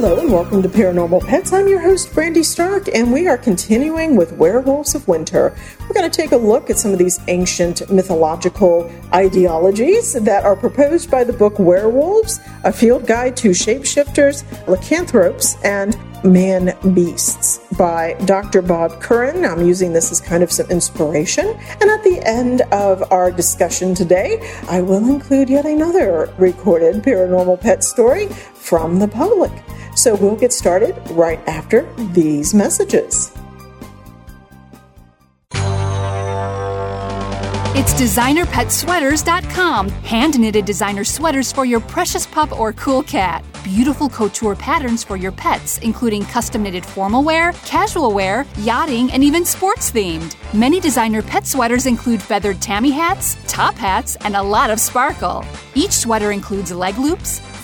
Hello and welcome to Paranormal Pets. I'm your host, Brandy Stark, and we are continuing with Werewolves of Winter. We're going to take a look at some of these ancient mythological ideologies that are proposed by the book Werewolves, a field guide to shapeshifters, lycanthropes, and man beasts by Dr. Bob Curran. I'm using this as kind of some inspiration. And at the end of our discussion today, I will include yet another recorded paranormal pet story from the public. So we'll get started right after these messages. It's designerpetsweaters.com. Hand knitted designer sweaters for your precious pup or cool cat. Beautiful couture patterns for your pets, including custom knitted formal wear, casual wear, yachting, and even sports themed. Many designer pet sweaters include feathered tammy hats, top hats, and a lot of sparkle. Each sweater includes leg loops,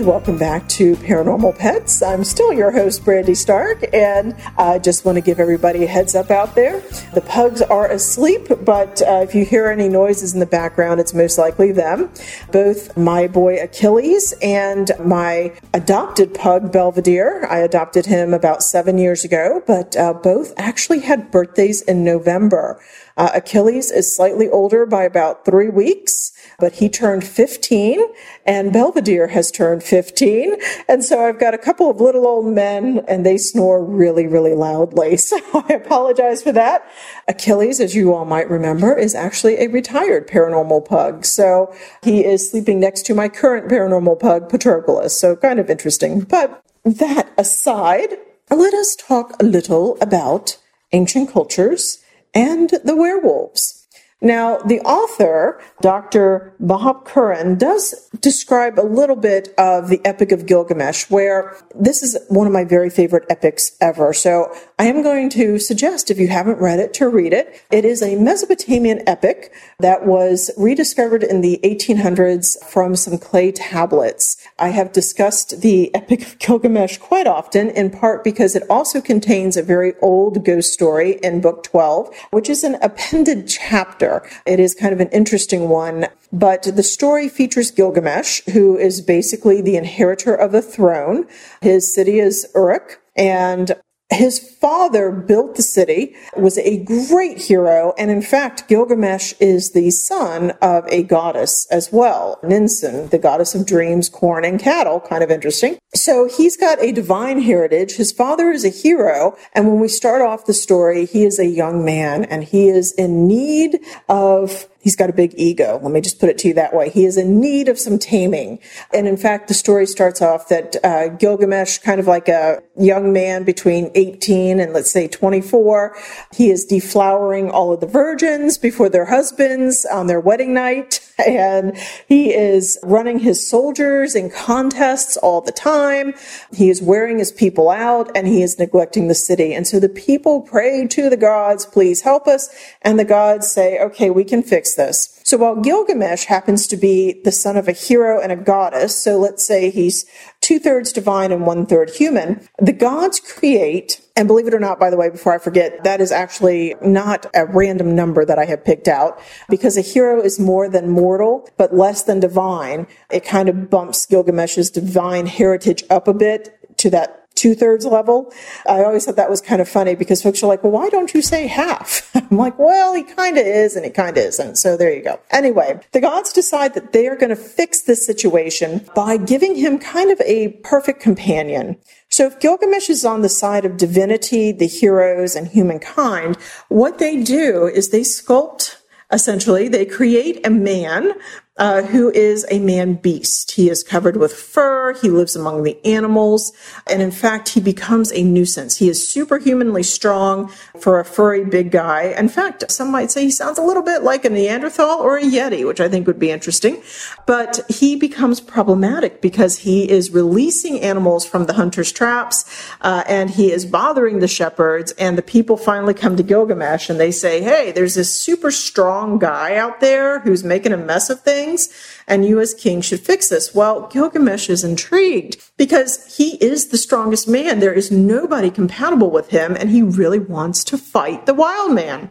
And welcome back to Paranormal Pets. I'm still your host, Brandy Stark, and I just want to give everybody a heads up out there. The pugs are asleep, but uh, if you hear any noises in the background, it's most likely them. Both my boy Achilles and my adopted pug Belvedere, I adopted him about seven years ago, but uh, both actually had birthdays in November. Uh, Achilles is slightly older by about three weeks, but he turned 15, and Belvedere has turned 15. And so I've got a couple of little old men, and they snore really, really loudly. So I apologize for that. Achilles, as you all might remember, is actually a retired paranormal pug. So he is sleeping next to my current paranormal pug, Patroclus. So kind of interesting. But that aside, let us talk a little about ancient cultures and the werewolves. Now, the author, Dr. Bob Curran, does describe a little bit of the Epic of Gilgamesh, where this is one of my very favorite epics ever. So I am going to suggest, if you haven't read it, to read it. It is a Mesopotamian epic that was rediscovered in the 1800s from some clay tablets. I have discussed the Epic of Gilgamesh quite often, in part because it also contains a very old ghost story in Book 12, which is an appended chapter. It is kind of an interesting one, but the story features Gilgamesh, who is basically the inheritor of the throne. His city is Uruk, and his father built the city, was a great hero, and in fact, Gilgamesh is the son of a goddess as well, Ninsun, the goddess of dreams, corn, and cattle. Kind of interesting. So he's got a divine heritage. His father is a hero, and when we start off the story, he is a young man and he is in need of He's got a big ego. Let me just put it to you that way. He is in need of some taming. And in fact, the story starts off that uh, Gilgamesh, kind of like a young man between 18 and let's say 24, he is deflowering all of the virgins before their husbands on their wedding night. And he is running his soldiers in contests all the time. He is wearing his people out and he is neglecting the city. And so the people pray to the gods, please help us. And the gods say, okay, we can fix this. So while Gilgamesh happens to be the son of a hero and a goddess, so let's say he's two thirds divine and one third human, the gods create, and believe it or not, by the way, before I forget, that is actually not a random number that I have picked out because a hero is more than mortal, but less than divine. It kind of bumps Gilgamesh's divine heritage up a bit to that two thirds level. I always thought that was kind of funny because folks are like, well, why don't you say half? I'm like, well, he kind of is and he kind of isn't. So there you go. Anyway, the gods decide that they are going to fix this situation by giving him kind of a perfect companion. So So if Gilgamesh is on the side of divinity, the heroes, and humankind, what they do is they sculpt essentially they create a man uh, who is a man beast. He is covered with fur. He lives among the animals. And in fact, he becomes a nuisance. He is superhumanly strong for a furry big guy. In fact, some might say he sounds a little bit like a Neanderthal or a Yeti, which I think would be interesting. But he becomes problematic because he is releasing animals from the hunter's traps uh, and he is bothering the shepherds. And the people finally come to Gilgamesh and they say, Hey, there's this super strong guy out there who's making a mess of things things, and you as king should fix this. Well, Gilgamesh is intrigued because he is the strongest man. There is nobody compatible with him, and he really wants to fight the wild man.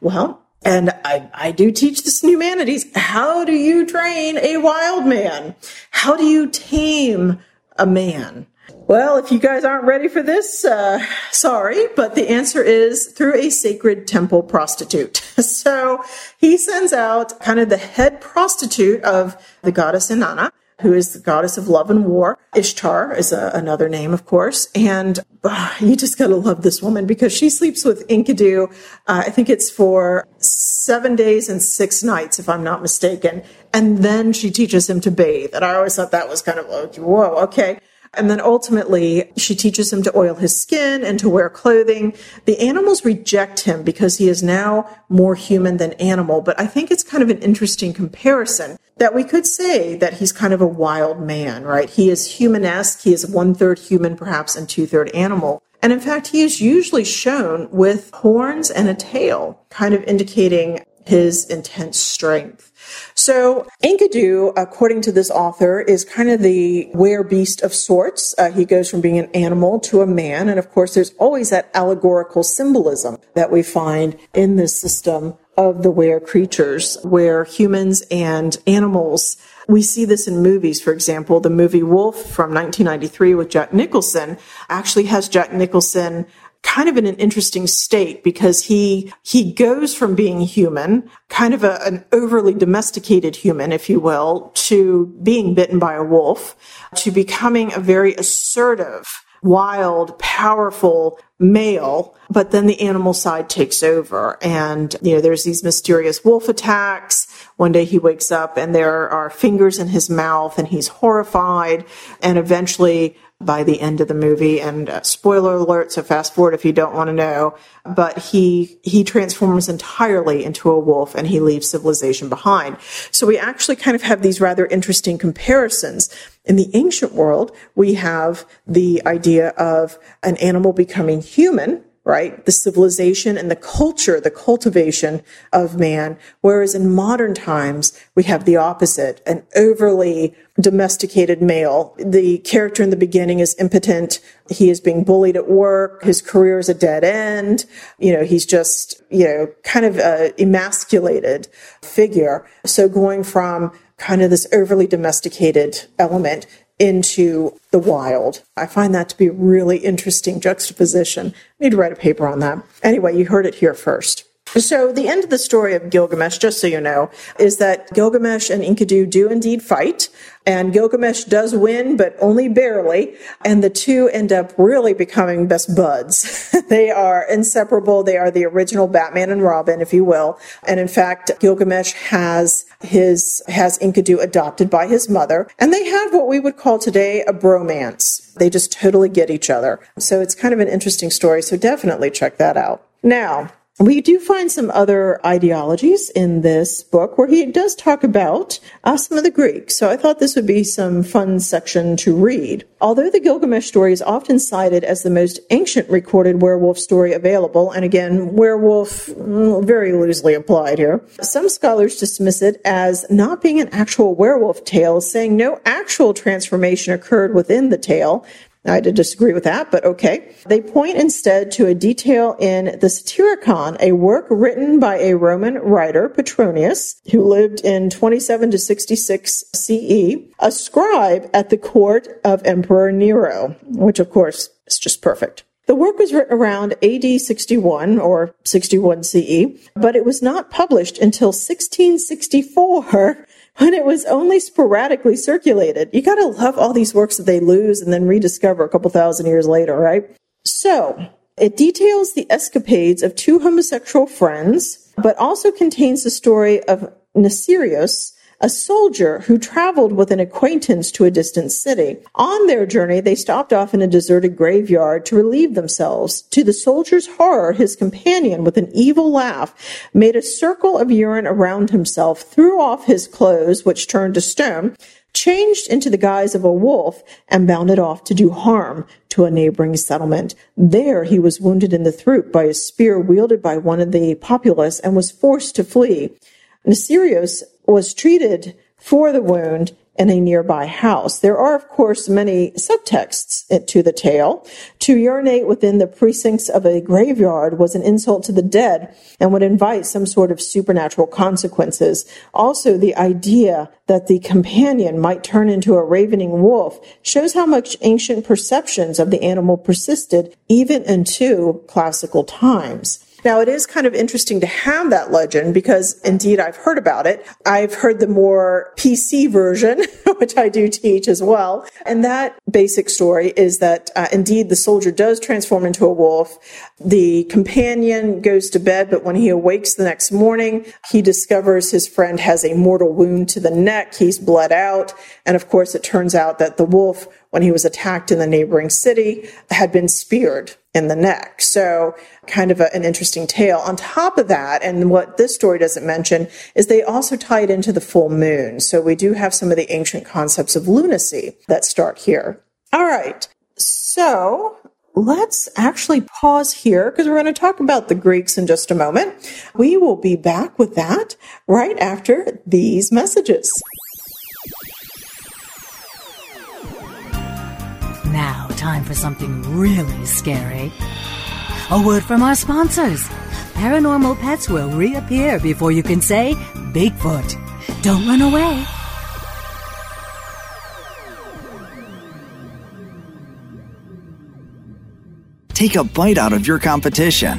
Well, and I, I do teach this in humanities. How do you train a wild man? How do you tame a man? Well, if you guys aren't ready for this, uh, sorry, but the answer is through a sacred temple prostitute. so he sends out kind of the head prostitute of the goddess Inanna, who is the goddess of love and war. Ishtar is a, another name, of course. And uh, you just gotta love this woman because she sleeps with Enkidu. Uh, I think it's for seven days and six nights, if I'm not mistaken. And then she teaches him to bathe. And I always thought that was kind of, like, whoa, okay. And then ultimately, she teaches him to oil his skin and to wear clothing. The animals reject him because he is now more human than animal. But I think it's kind of an interesting comparison that we could say that he's kind of a wild man, right? He is humanesque. He is one third human, perhaps, and two third animal. And in fact, he is usually shown with horns and a tail, kind of indicating his intense strength. So Enkidu, according to this author, is kind of the were beast of sorts. Uh, he goes from being an animal to a man. And of course, there's always that allegorical symbolism that we find in this system of the were creatures, where humans and animals we see this in movies, for example. The movie Wolf from 1993 with Jack Nicholson actually has Jack Nicholson kind of in an interesting state because he he goes from being human, kind of a, an overly domesticated human, if you will, to being bitten by a wolf, to becoming a very assertive, wild, powerful male, but then the animal side takes over. And, you know, there's these mysterious wolf attacks. One day he wakes up and there are fingers in his mouth and he's horrified. And eventually by the end of the movie. And uh, spoiler alert, so fast forward if you don't want to know. But he he transforms entirely into a wolf and he leaves civilization behind. So we actually kind of have these rather interesting comparisons. In the ancient world, we have the idea of an animal becoming human, right? The civilization and the culture, the cultivation of man. Whereas in modern times, we have the opposite, an overly domesticated male. The character in the beginning is impotent. He is being bullied at work. His career is a dead end. You know, he's just, you know, kind of a emasculated figure. So going from kind of this overly domesticated element into the wild. I find that to be a really interesting juxtaposition. I need to write a paper on that. Anyway, you heard it here first. So the end of the story of Gilgamesh, just so you know, is that Gilgamesh and Enkidu do indeed fight, and Gilgamesh does win, but only barely, and the two end up really becoming best buds. they are inseparable. They are the original Batman and Robin, if you will. And in fact, Gilgamesh has his has Enkidu adopted by his mother, and they have what we would call today a bromance. They just totally get each other. So it's kind of an interesting story. So definitely check that out. Now, we do find some other ideologies in this book where he does talk about uh, some of the Greeks. So I thought this would be some fun section to read. Although the Gilgamesh story is often cited as the most ancient recorded werewolf story available, and again, werewolf mm, very loosely applied here, some scholars dismiss it as not being an actual werewolf tale, saying no actual transformation occurred within the tale, I disagree with that, but okay. They point instead to a detail in the Satyricon, a work written by a Roman writer, Petronius, who lived in 27 to 66 CE, a scribe at the court of Emperor Nero, which of course is just perfect. The work was written around AD 61 or 61 CE, but it was not published until 1664 when it was only sporadically circulated. You got to love all these works that they lose and then rediscover a couple thousand years later, right? So it details the escapades of two homosexual friends, but also contains the story of Nasirius, a soldier who traveled with an acquaintance to a distant city. On their journey, they stopped off in a deserted graveyard to relieve themselves. To the soldier's horror, his companion, with an evil laugh, made a circle of urine around himself, threw off his clothes, which turned to stone, changed into the guise of a wolf and bounded off to do harm to a neighboring settlement. There he was wounded in the throat by a spear wielded by one of the populace and was forced to flee. Nasirius was treated for the wound in a nearby house. There are, of course, many subtexts to the tale. To urinate within the precincts of a graveyard was an insult to the dead and would invite some sort of supernatural consequences. Also, the idea that the companion might turn into a ravening wolf shows how much ancient perceptions of the animal persisted even into classical times. Now, it is kind of interesting to have that legend because indeed I've heard about it. I've heard the more PC version, which I do teach as well. And that basic story is that uh, indeed the soldier does transform into a wolf. The companion goes to bed, but when he awakes the next morning, he discovers his friend has a mortal wound to the neck. He's bled out. And of course, it turns out that the wolf when he was attacked in the neighboring city had been speared in the neck. So kind of a, an interesting tale. On top of that, and what this story doesn't mention is they also tie it into the full moon. So we do have some of the ancient concepts of lunacy that start here. All right. So let's actually pause here because we're going to talk about the Greeks in just a moment. We will be back with that right after these messages. Now, time for something really scary. A word from our sponsors. Paranormal pets will reappear before you can say Bigfoot. Don't run away. Take a bite out of your competition.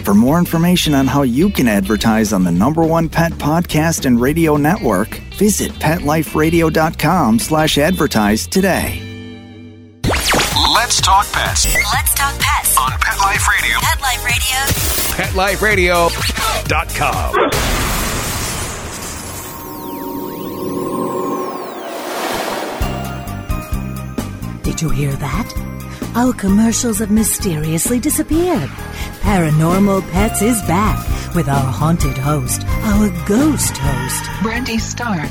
For more information on how you can advertise on the number one pet podcast and radio network, visit PetLifeRadio.com slash advertise today. Let's talk pets Let's talk pets on Pet Life Radio. Pet Life Radio. PetLifeRadio.com. Did you hear that? Our commercials have mysteriously disappeared. Paranormal Pets is back with our haunted host, our ghost host, Brandy Stark.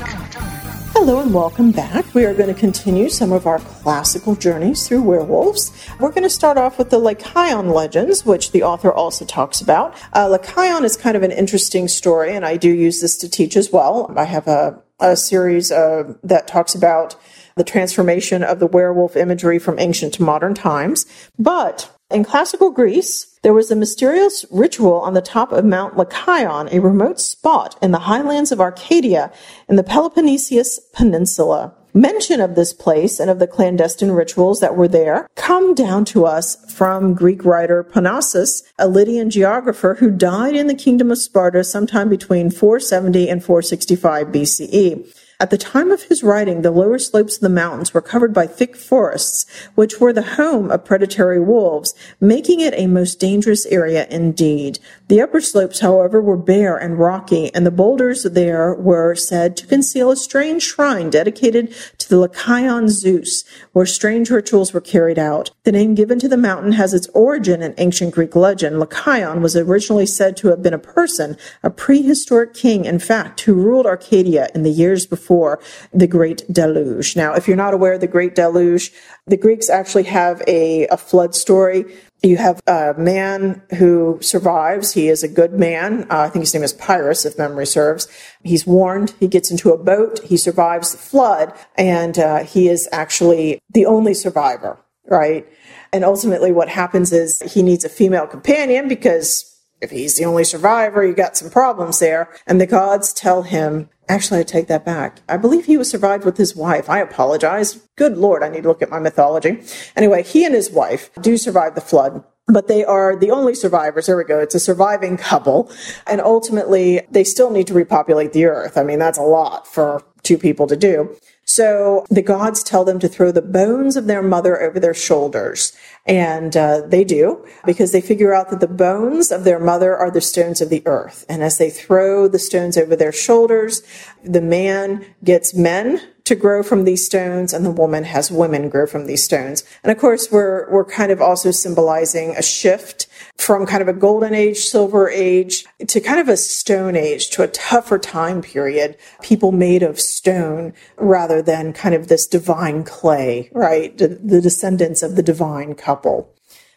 Hello and welcome back. We are going to continue some of our classical journeys through werewolves. We're going to start off with the Lycaon legends, which the author also talks about. Uh, Lycaon is kind of an interesting story, and I do use this to teach as well. I have a, a series uh, that talks about the transformation of the werewolf imagery from ancient to modern times. But in classical Greece, there was a mysterious ritual on the top of Mount Lycaon, a remote spot in the highlands of Arcadia in the Peloponnesian Peninsula. Mention of this place and of the clandestine rituals that were there come down to us from Greek writer Parnassus, a Lydian geographer who died in the kingdom of Sparta sometime between 470 and 465 BCE. At the time of his writing, the lower slopes of the mountains were covered by thick forests, which were the home of predatory wolves, making it a most dangerous area indeed. The upper slopes, however, were bare and rocky, and the boulders there were said to conceal a strange shrine dedicated the Lycaon Zeus, where strange rituals were carried out. The name given to the mountain has its origin in ancient Greek legend. Lycaon was originally said to have been a person, a prehistoric king, in fact, who ruled Arcadia in the years before the Great Deluge. Now, if you're not aware of the Great Deluge, The Greeks actually have a, a flood story. You have a man who survives. He is a good man. Uh, I think his name is Pyrrhus, if memory serves. He's warned. He gets into a boat. He survives the flood, and uh, he is actually the only survivor, right? And ultimately, what happens is he needs a female companion because if he's the only survivor, you got some problems there. And the gods tell him, actually, I take that back. I believe he was survived with his wife. I apologize. Good Lord, I need to look at my mythology. Anyway, he and his wife do survive the flood. But they are the only survivors. There we go. It's a surviving couple. And ultimately, they still need to repopulate the earth. I mean, that's a lot for two people to do. So the gods tell them to throw the bones of their mother over their shoulders. And uh, they do because they figure out that the bones of their mother are the stones of the earth. And as they throw the stones over their shoulders, the man gets men to grow from these stones and the woman has women grow from these stones. And of course, we're, we're kind of also symbolizing a shift from kind of a golden age, silver age to kind of a stone age to a tougher time period. People made of stone rather than kind of this divine clay, right? The, descendants of the divine couple.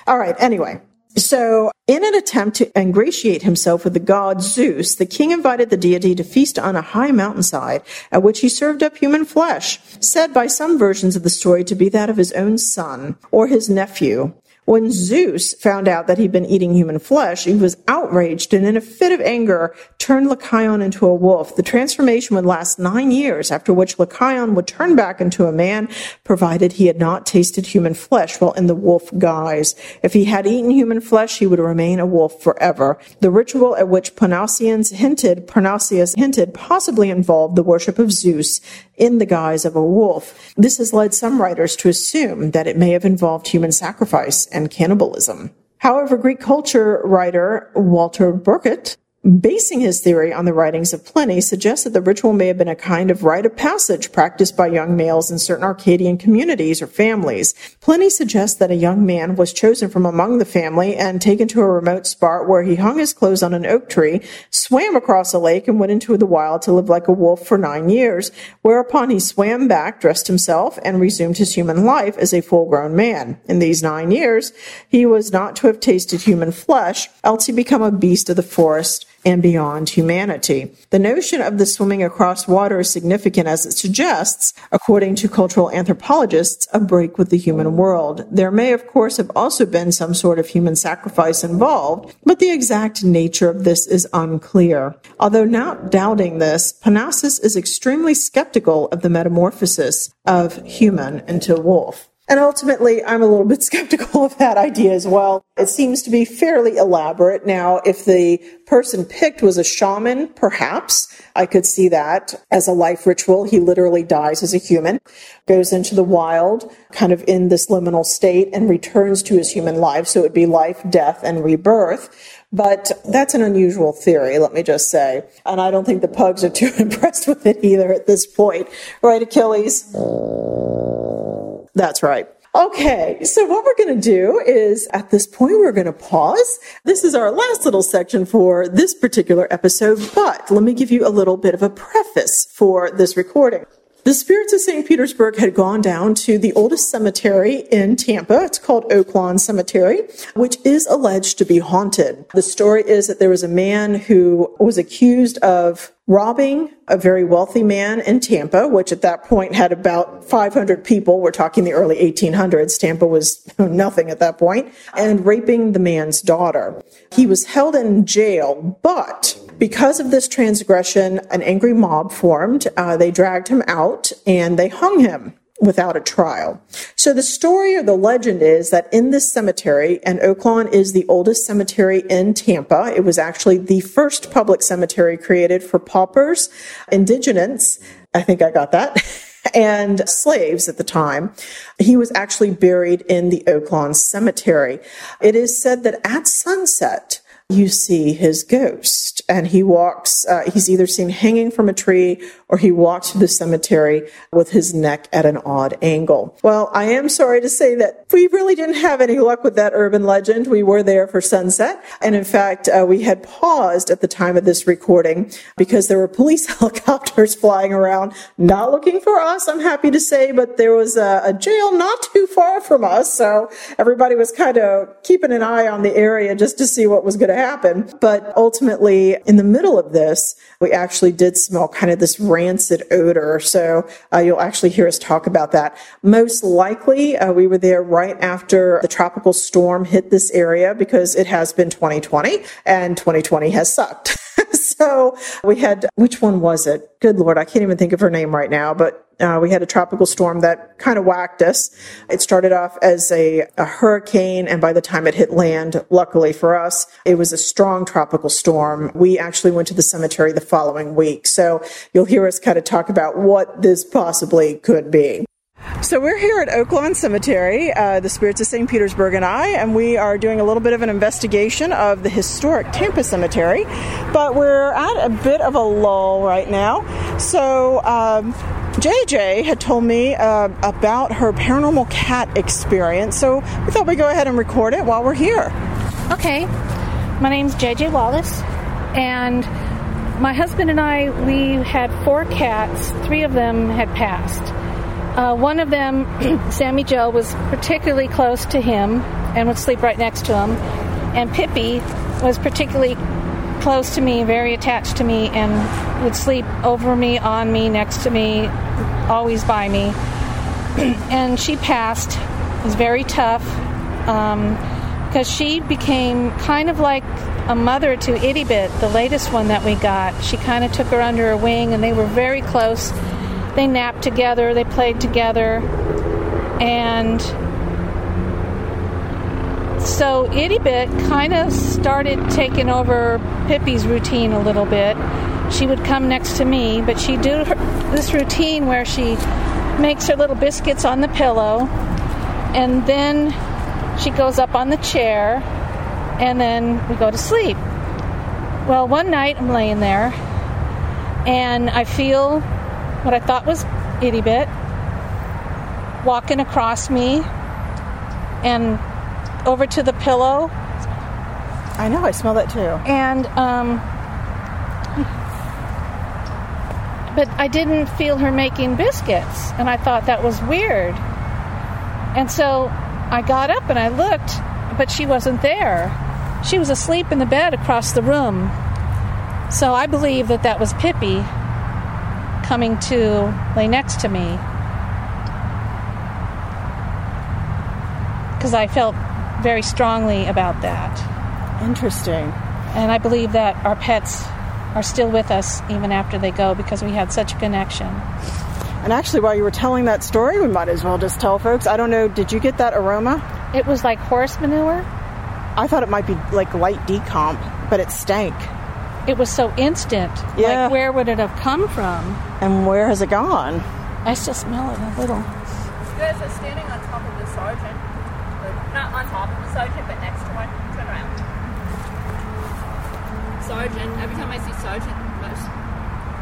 All right. Anyway, so, in an attempt to ingratiate himself with the god Zeus, the king invited the deity to feast on a high mountainside, at which he served up human flesh, said by some versions of the story to be that of his own son or his nephew. When Zeus found out that he'd been eating human flesh, he was outraged and in a fit of anger turned Lycaon into a wolf. The transformation would last nine years, after which Lycaon would turn back into a man, provided he had not tasted human flesh while in the wolf guise. If he had eaten human flesh, he would remain a wolf forever. The ritual at which Parnassians hinted, Parnassius hinted, possibly involved the worship of Zeus in the guise of a wolf. This has led some writers to assume that it may have involved human sacrifice and cannibalism. However, Greek culture writer Walter Burkert basing his theory on the writings of Pliny, suggests that the ritual may have been a kind of rite of passage practiced by young males in certain Arcadian communities or families. Pliny suggests that a young man was chosen from among the family and taken to a remote spot where he hung his clothes on an oak tree, swam across a lake, and went into the wild to live like a wolf for nine years, whereupon he swam back, dressed himself, and resumed his human life as a full grown man. In these nine years, he was not to have tasted human flesh, else he become a beast of the forest and beyond humanity. The notion of the swimming across water is significant as it suggests, according to cultural anthropologists, a break with the human world. There may, of course, have also been some sort of human sacrifice involved, but the exact nature of this is unclear. Although not doubting this, Parnassus is extremely skeptical of the metamorphosis of human into wolf. And ultimately, I'm a little bit skeptical of that idea as well. It seems to be fairly elaborate. Now, if the person picked was a shaman, perhaps I could see that as a life ritual. He literally dies as a human, goes into the wild, kind of in this liminal state, and returns to his human life. So it would be life, death, and rebirth. But that's an unusual theory, let me just say. And I don't think the pugs are too impressed with it either at this point. Right, Achilles? That's right. Okay, so what we're going to do is at this point, we're going to pause. This is our last little section for this particular episode, but let me give you a little bit of a preface for this recording. The spirits of St. Petersburg had gone down to the oldest cemetery in Tampa. It's called Oaklawn Cemetery, which is alleged to be haunted. The story is that there was a man who was accused of robbing a very wealthy man in Tampa, which at that point had about 500 people. We're talking the early 1800s. Tampa was nothing at that point, and raping the man's daughter. He was held in jail, but because of this transgression, an angry mob formed. Uh, they dragged him out and they hung him without a trial. So the story or the legend is that in this cemetery, and Oaklawn is the oldest cemetery in Tampa. It was actually the first public cemetery created for paupers, indigents. I think I got that. and slaves at the time. He was actually buried in the Oaklawn Cemetery. It is said that at sunset, you see his ghost. And he walks, uh, he's either seen hanging from a tree or he walks through the cemetery with his neck at an odd angle. Well, I am sorry to say that we really didn't have any luck with that urban legend. We were there for sunset. And in fact, uh, we had paused at the time of this recording because there were police helicopters flying around, not looking for us, I'm happy to say, but there was a, a jail not too far from us. So everybody was kind of keeping an eye on the area just to see what was going to happen. But ultimately, in the middle of this, we actually did smell kind of this rancid odor. So uh, you'll actually hear us talk about that. Most likely, uh, we were there right after the tropical storm hit this area because it has been 2020 and 2020 has sucked. so we had, which one was it? Good Lord, I can't even think of her name right now, but uh, we had a tropical storm that kind of whacked us. It started off as a, a, hurricane, and by the time it hit land, luckily for us, it was a strong tropical storm. We actually went to the cemetery the following week. So you'll hear us kind of talk about what this possibly could be. So we're here at Oaklawn Cemetery, uh, the Spirits of St. Petersburg and I, and we are doing a little bit of an investigation of the historic Tampa Cemetery. But we're at a bit of a lull right now. So um, JJ had told me uh, about her paranormal cat experience, so we thought we'd go ahead and record it while we're here. Okay, my name's JJ Wallace, and my husband and I, we had four cats. Three of them had passed. Uh, one of them, Sammy Joe, was particularly close to him and would sleep right next to him. And Pippi was particularly close to me, very attached to me, and would sleep over me, on me, next to me, always by me. and she passed. It was very tough because um, she became kind of like a mother to Itty Bit, the latest one that we got. She kind of took her under her wing, and they were very close. They napped together, they played together, and so Itty Bit kind of started taking over Pippi's routine a little bit. She would come next to me, but she'd do her, this routine where she makes her little biscuits on the pillow, and then she goes up on the chair, and then we go to sleep. Well, one night I'm laying there, and I feel what I thought was Itty Bit walking across me and over to the pillow. I know, I smell that too. And, um, but I didn't feel her making biscuits, and I thought that was weird. And so I got up and I looked, but she wasn't there. She was asleep in the bed across the room. So I believe that that was Pippi coming to lay next to me. Because I felt very strongly about that. Interesting. And I believe that our pets are still with us even after they go because we had such a connection. And actually, while you were telling that story, we might as well just tell folks. I don't know, did you get that aroma? It was like horse manure. I thought it might be like light decomp, but it stank. It was so instant. Yeah. Like, where would it have come from? And where has it gone? I still smell it a little. You guys are standing on top of the sergeant not on top of the sergeant, but next to one. Turn around. Sergeant. Every time I see sergeant, most,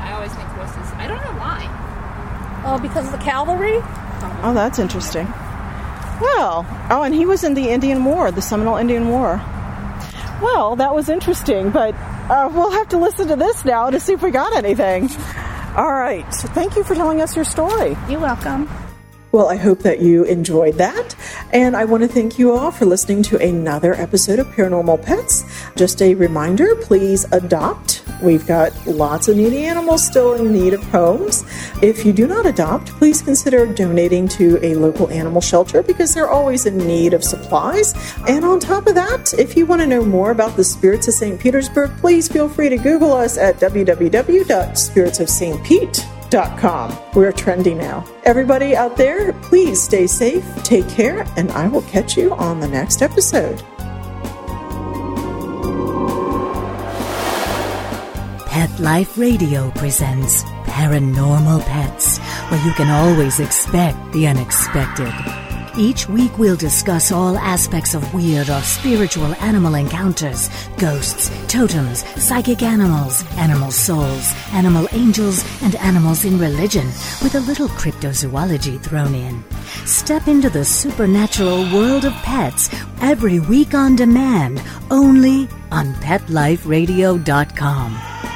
I always think horses. I don't know why. Oh, because of the cavalry? Oh, that's interesting. Well, oh, and he was in the Indian War, the Seminole Indian War. Well, that was interesting, but uh, we'll have to listen to this now to see if we got anything. All right. Thank you for telling us your story. You're welcome. Well, I hope that you enjoyed that. And I want to thank you all for listening to another episode of Paranormal Pets. Just a reminder please adopt. We've got lots of needy animals still in need of homes. If you do not adopt, please consider donating to a local animal shelter because they're always in need of supplies. And on top of that, if you want to know more about the Spirits of St. Petersburg, please feel free to Google us at www.spiritsofstpete.com. We're trendy now. Everybody out there, please stay safe, take care, and I will catch you on the next episode. Pet Life Radio presents Paranormal Pets, where you can always expect the unexpected. Each week we'll discuss all aspects of weird or spiritual animal encounters ghosts, totems, psychic animals, animal souls, animal angels, and animals in religion, with a little cryptozoology thrown in. Step into the supernatural world of pets every week on demand, only on PetLifeRadio.com.